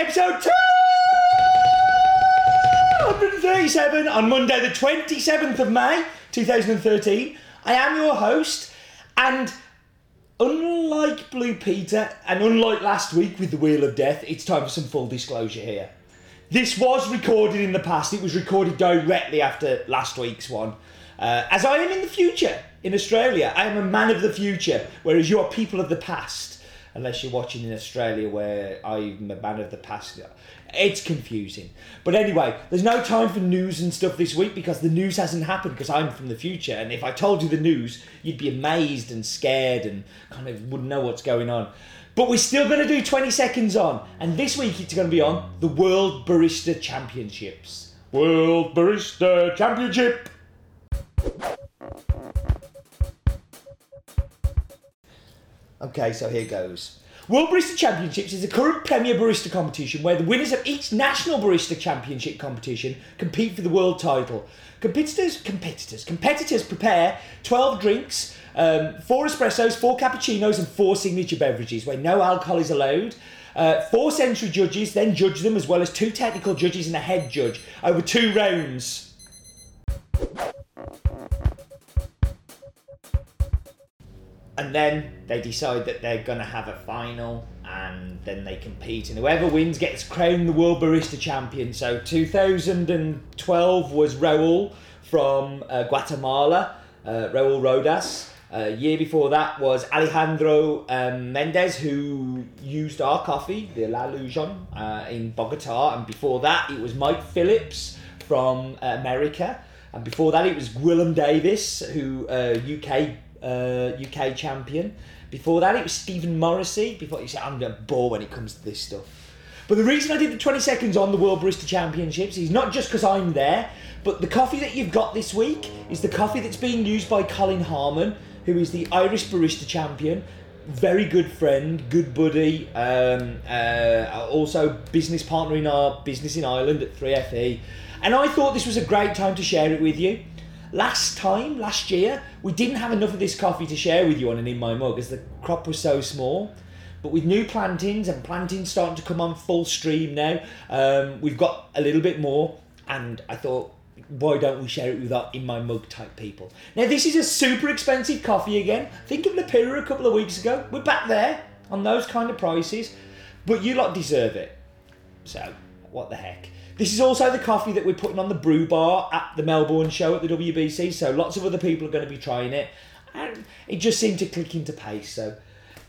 episode 237 on Monday, the 27th of May, 2013. I am your host, and unlike Blue Peter, and unlike last week with the Wheel of Death, it's time for some full disclosure here. This was recorded in the past, it was recorded directly after last week's one. Uh, as I am in the future in Australia, I am a man of the future, whereas you are people of the past unless you're watching in Australia where I'm a man of the past. It's confusing. But anyway, there's no time for news and stuff this week because the news hasn't happened because I'm from the future. And if I told you the news, you'd be amazed and scared and kind of wouldn't know what's going on. But we're still going to do 20 seconds on. And this week it's going to be on the World Barista Championships. World Barista Championship! Okay, so here goes. World Barista Championships is the current premier barista competition where the winners of each national barista championship competition compete for the world title. Competitors, competitors, competitors prepare 12 drinks, um, four espressos, four cappuccinos, and four signature beverages where no alcohol is allowed. Uh, four sensory judges then judge them, as well as two technical judges and a head judge over two rounds. And then they decide that they're going to have a final and then they compete and whoever wins gets crowned the world barista champion so 2012 was raul from uh, guatemala uh, raul rodas uh, year before that was Alejandro um, Mendez, who used our coffee, the La Lujon, uh, in Bogota. And before that, it was Mike Phillips from uh, America. And before that, it was Gwilym Davies, who UK uh, UK champion. Before that, it was Stephen Morrissey. Before you said, I'm a bore when it comes to this stuff. But the reason I did the 20 seconds on the World Barista Championships is not just because I'm there, but the coffee that you've got this week is the coffee that's being used by Colin Harmon, who is the Irish Barista Champion. Very good friend, good buddy, um, uh, also business partner in our business in Ireland at 3FE. And I thought this was a great time to share it with you. Last time, last year, we didn't have enough of this coffee to share with you on an In My Mug as the crop was so small. But with new plantings and plantings starting to come on full stream now, um, we've got a little bit more. And I thought, why don't we share it with our In My Mug type people? Now, this is a super expensive coffee again. Think of Lapira a couple of weeks ago. We're back there on those kind of prices. But you lot deserve it. So, what the heck? This is also the coffee that we're putting on the brew bar at the Melbourne show at the WBC. So lots of other people are going to be trying it, and it just seemed to click into pace. So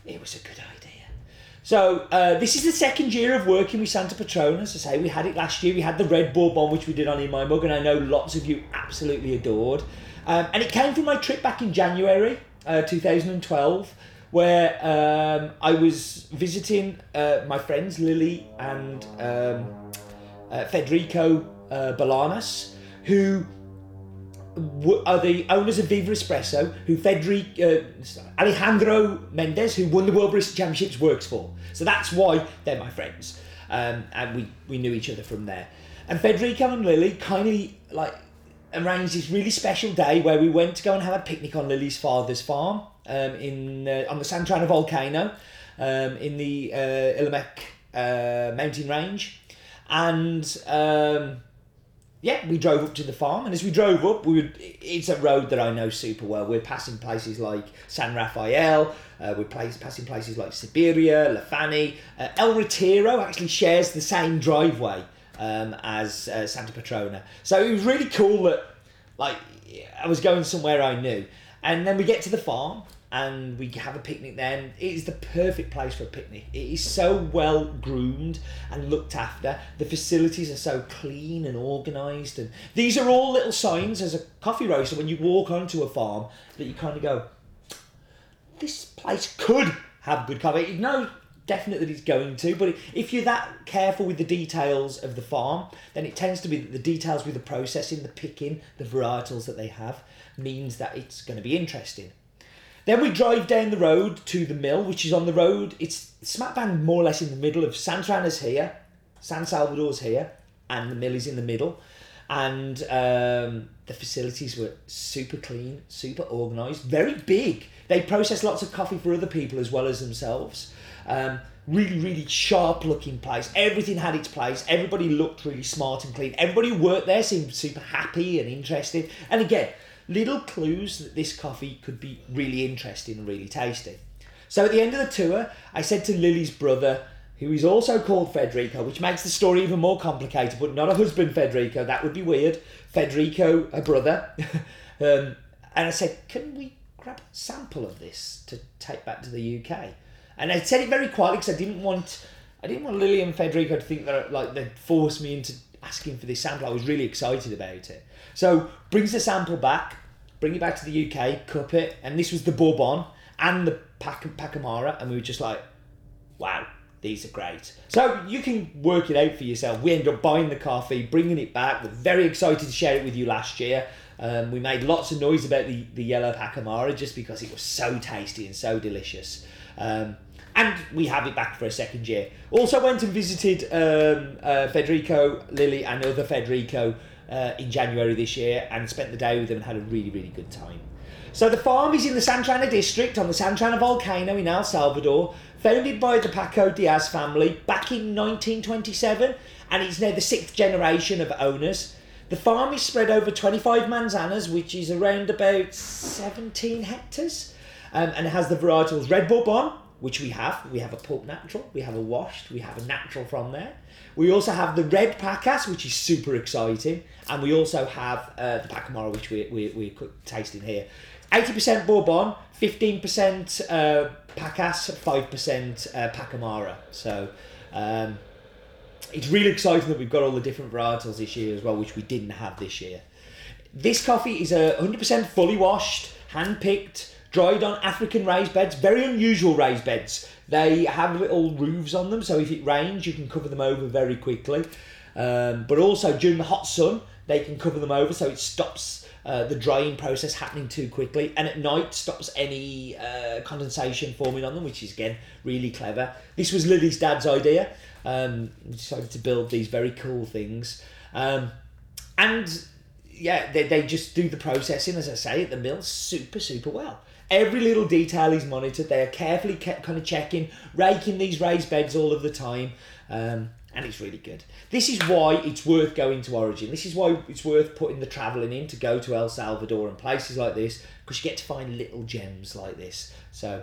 it was a good idea. So uh, this is the second year of working with Santa Patrona. As I say, we had it last year. We had the Red Bourbon, which we did on In My Mug, and I know lots of you absolutely adored. Um, and it came from my trip back in January uh, 2012 where um, I was visiting uh, my friends Lily and um, uh, Federico uh, Bolaños, who w- are the owners of Viva Espresso, who Federico, uh, Alejandro Mendez, who won the World Barista Championships, works for. So that's why they're my friends. Um, and we, we knew each other from there. And Federico and Lily kindly like arranged this really special day where we went to go and have a picnic on Lily's father's farm um, in uh, on the Santa Ana volcano um, in the uh, uh, mountain range and um, yeah, we drove up to the farm, and as we drove up, we would, it's a road that I know super well. We're passing places like San Rafael, uh, we're place, passing places like Siberia, La Fani. Uh, El Retiro actually shares the same driveway um, as uh, Santa Patrona. So it was really cool that, like, I was going somewhere I knew. And then we get to the farm, and we have a picnic then. It is the perfect place for a picnic. It is so well groomed and looked after. The facilities are so clean and organised, and these are all little signs as a coffee roaster when you walk onto a farm that you kind of go, this place could have good coffee. You know definitely that it's going to, but if you're that careful with the details of the farm, then it tends to be that the details with the processing, the picking, the varietals that they have means that it's going to be interesting. Then we drive down the road to the mill, which is on the road. It's smack bang more or less in the middle of Santa Ana's here, San Salvador's here, and the mill is in the middle. And um, the facilities were super clean, super organised, very big. They process lots of coffee for other people as well as themselves. Um, really, really sharp looking place. Everything had its place. Everybody looked really smart and clean. Everybody who worked there seemed super happy and interested. And again, little clues that this coffee could be really interesting and really tasty. So at the end of the tour, I said to Lily's brother, who is also called Federico, which makes the story even more complicated, but not a husband Federico, that would be weird. Federico, a brother. um, and I said, can we grab a sample of this to take back to the UK? And I said it very quietly because I didn't want, I didn't want Lily and Federico to think that like they'd force me into asking for this sample. I was really excited about it. So brings the sample back, bring it back to the UK, cup it, and this was the Bourbon and the Pac- Pacamara, and we were just like, wow, these are great. So you can work it out for yourself. We ended up buying the coffee, bringing it back. We're very excited to share it with you last year. Um, we made lots of noise about the, the yellow Pacamara just because it was so tasty and so delicious. Um, and we have it back for a second year. Also went and visited um, uh, Federico, Lily, and other Federico uh, in January this year and spent the day with them and had a really, really good time. So the farm is in the Santa Ana district on the Santa Ana volcano in El Salvador, founded by the Paco Diaz family back in 1927, and it's now the sixth generation of owners. The farm is spread over 25 manzanas, which is around about 17 hectares, um, and has the varietals Red Bourbon, which we have. We have a pulp natural, we have a washed, we have a natural from there. We also have the red Pacas, which is super exciting, and we also have uh, the Pacamara, which we, we, we're tasting here. 80% Bourbon, 15% uh, Pacas, 5% uh, Pacamara. So um, it's really exciting that we've got all the different varietals this year as well, which we didn't have this year. This coffee is a 100% fully washed, hand picked, dried on African raised beds, very unusual raised beds. They have little roofs on them, so if it rains, you can cover them over very quickly. Um, but also during the hot sun, they can cover them over so it stops uh, the drying process happening too quickly, and at night stops any uh, condensation forming on them, which is again really clever. This was Lily's dad's idea. Um, decided to build these very cool things, um, and yeah, they, they just do the processing as I say at the mill super super well. Every little detail is monitored. They are carefully kept kind of checking, raking these raised beds all of the time. Um, and it's really good. This is why it's worth going to Origin. This is why it's worth putting the travelling in to go to El Salvador and places like this because you get to find little gems like this. So,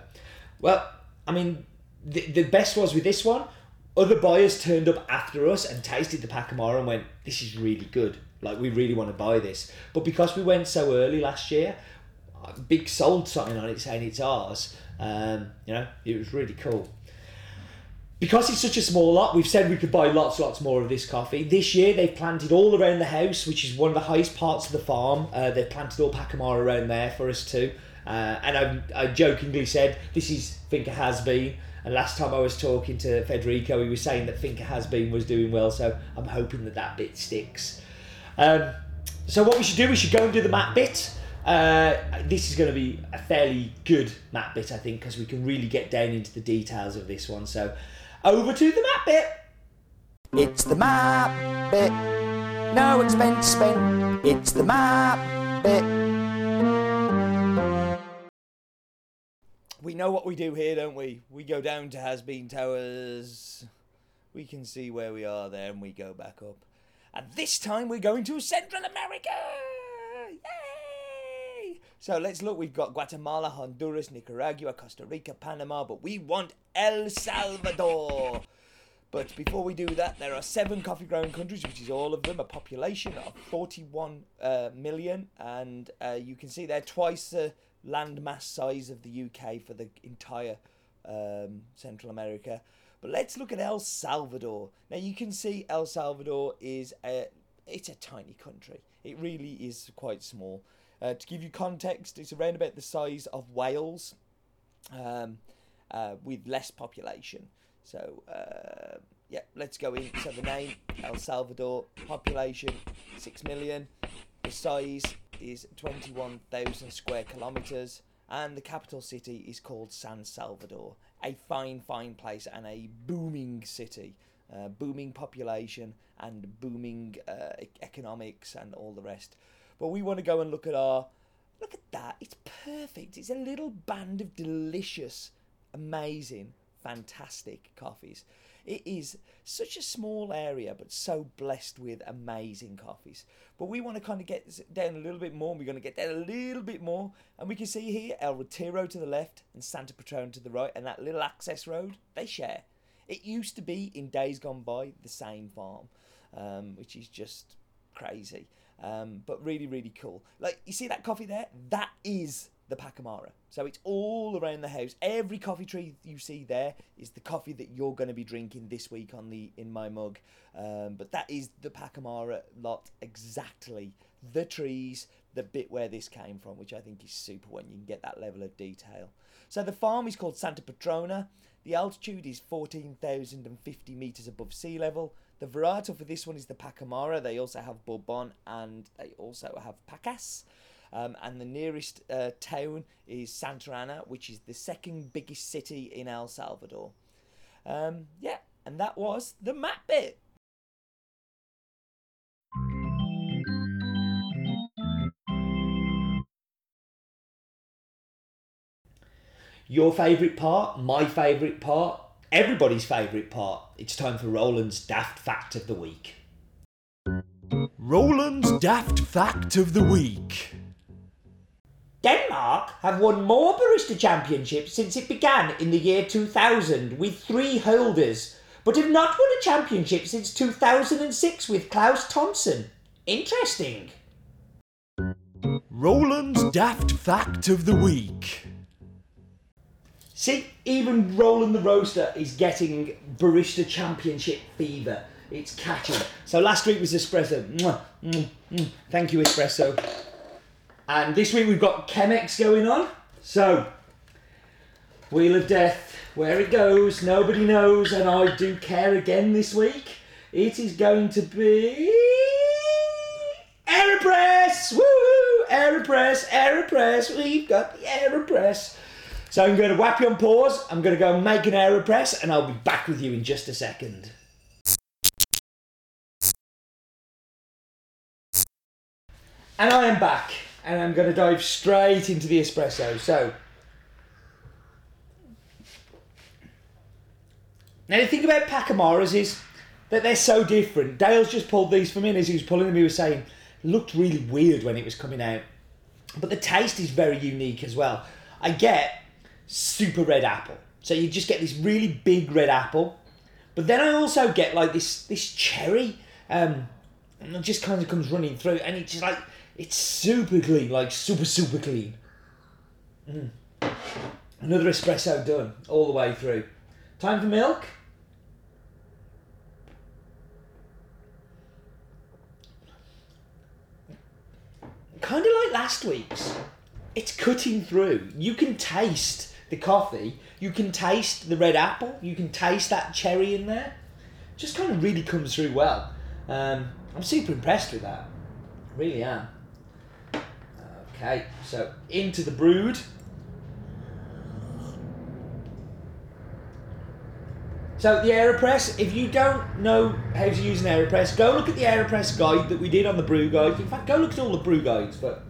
well, I mean, the, the best was with this one. Other buyers turned up after us and tasted the Pacamara and went, "This is really good. Like we really want to buy this." But because we went so early last year, big sold sign on it saying it's ours. Um, you know, it was really cool because it's such a small lot, we've said we could buy lots, lots more of this coffee. This year, they've planted all around the house, which is one of the highest parts of the farm. Uh, they've planted all Pacamara around there for us too. Uh, and I, I jokingly said, this is Finca Has Bean. And last time I was talking to Federico, he was saying that Finca Has Bean was doing well, so I'm hoping that that bit sticks. Um, so what we should do, we should go and do the map bit. Uh, this is going to be a fairly good map bit, I think, because we can really get down into the details of this one. So over to the map bit. It's the map bit. No expense spent. It's the map bit. We know what we do here, don't we? We go down to Has Bean Towers. We can see where we are there and we go back up. And this time we're going to Central America! Yay! So let's look. We've got Guatemala, Honduras, Nicaragua, Costa Rica, Panama, but we want El Salvador. But before we do that, there are seven coffee growing countries, which is all of them, a population of 41 uh, million, and uh, you can see they're twice the land mass size of the UK for the entire um, Central America. But let's look at El Salvador. Now you can see El Salvador is a it's a tiny country. It really is quite small. Uh, to give you context, it's around about the size of Wales, um, uh, with less population. So uh, yeah, let's go in. So the name El Salvador, population six million, the size is twenty one thousand square kilometers, and the capital city is called San Salvador. A fine, fine place and a booming city, uh, booming population and booming uh, economics and all the rest. But we want to go and look at our. Look at that! It's perfect. It's a little band of delicious, amazing fantastic coffees. It is such a small area, but so blessed with amazing coffees. But we want to kind of get down a little bit more. We're going to get down a little bit more, and we can see here El Retiro to the left and Santa Patrona to the right, and that little access road they share. It used to be in days gone by the same farm, um, which is just crazy, um, but really really cool. Like you see that coffee there, that is the Pacamara. So it's all around the house. Every coffee tree you see there is the coffee that you're going to be drinking this week on the in my mug. Um, but that is the Pacamara lot exactly. The trees, the bit where this came from, which I think is super when you can get that level of detail. So the farm is called Santa Patrona. The altitude is 14,050 meters above sea level. The varietal for this one is the Pacamara. They also have Bourbon and they also have Pacas. Um, and the nearest uh, town is Santa Ana, which is the second biggest city in El Salvador. Um, yeah, and that was the map bit. Your favourite part, my favourite part, everybody's favourite part. It's time for Roland's Daft Fact of the Week. Roland's Daft Fact of the Week. Denmark have won more barista championships since it began in the year 2000 with three holders, but have not won a championship since 2006 with Klaus Thomsen. Interesting. Roland's Daft Fact of the Week. See, even Roland the Roaster is getting barista championship fever. It's catching. So last week was espresso. Thank you, espresso. And this week we've got Chemex going on. So, Wheel of Death, where it goes, nobody knows, and I do care again this week. It is going to be Aeropress! Woo! Aeropress, Aeropress, we've got the Aeropress. So I'm going to whap you on pause, I'm going to go and make an Aeropress, and I'll be back with you in just a second. And I am back and I'm going to dive straight into the espresso. So, now the thing about Pacamaras is that they're so different. Dale's just pulled these from in as he was pulling them. He was saying looked really weird when it was coming out, but the taste is very unique as well. I get super red apple, so you just get this really big red apple, but then I also get like this this cherry, um, and it just kind of comes running through, and it's just like it's super clean, like super, super clean. Mm. Another espresso done all the way through. Time for milk. Kind of like last week's. It's cutting through. You can taste the coffee. You can taste the red apple. You can taste that cherry in there. Just kind of really comes through well. Um, I'm super impressed with that. really am. Okay, so into the brood. So the AeroPress, if you don't know how to use an AeroPress, go look at the AeroPress guide that we did on the brew guide. In fact, go look at all the brew guides. But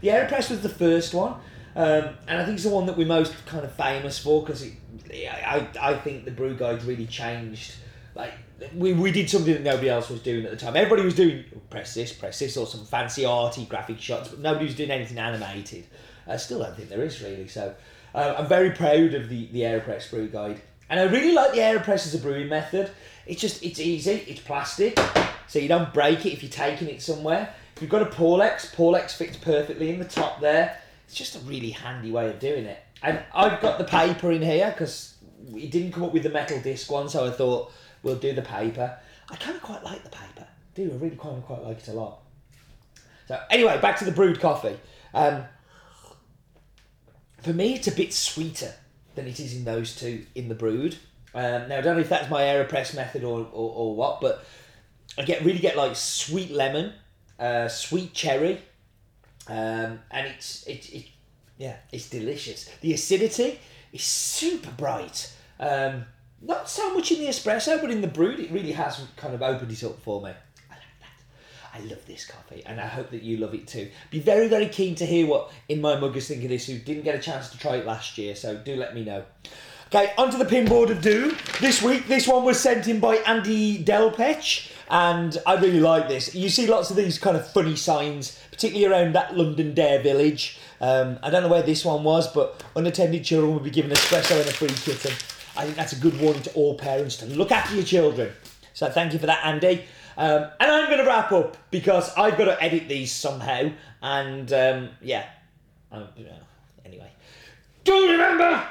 the AeroPress was the first one, um, and I think it's the one that we're most kind of famous for because I, I think the brew guide really changed. Like we, we did something that nobody else was doing at the time. Everybody was doing oh, press this, press this, or some fancy arty graphic shots, but nobody was doing anything animated. I still don't think there is really. So uh, I'm very proud of the the Aeropress brew guide, and I really like the Aeropress as a brewing method. It's just it's easy. It's plastic, so you don't break it if you're taking it somewhere. If you've got a Porlex, Porlex fits perfectly in the top there. It's just a really handy way of doing it. And I've got the paper in here because it didn't come up with the metal disc one, so I thought we'll do the paper. I kind of quite like the paper. I do I really kind of quite like it a lot. So anyway, back to the brewed coffee. Um, for me, it's a bit sweeter than it is in those two in the brewed. Um, now I don't know if that's my aeropress method or, or, or what, but I get really get like sweet lemon, uh, sweet cherry, um, and it's it, it yeah it's delicious. The acidity is super bright. Um, not so much in the espresso, but in the brewed, it really has kind of opened it up for me. I like that. I love this coffee, and I hope that you love it too. Be very, very keen to hear what In My Muggers think of this, who didn't get a chance to try it last year, so do let me know. Okay, onto the pinboard of doom. This week, this one was sent in by Andy Delpech, and I really like this. You see lots of these kind of funny signs, particularly around that London Dare Village. Um, I don't know where this one was, but unattended children will be given espresso and a free kitten. I think that's a good warning to all parents to look after your children. So thank you for that, Andy. Um, and I'm going to wrap up because I've got to edit these somehow. And um, yeah, um, anyway. Do remember,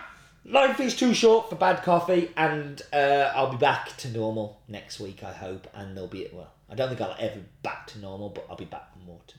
life is too short for bad coffee, and uh, I'll be back to normal next week, I hope. And there'll be well, I don't think I'll ever back to normal, but I'll be back more to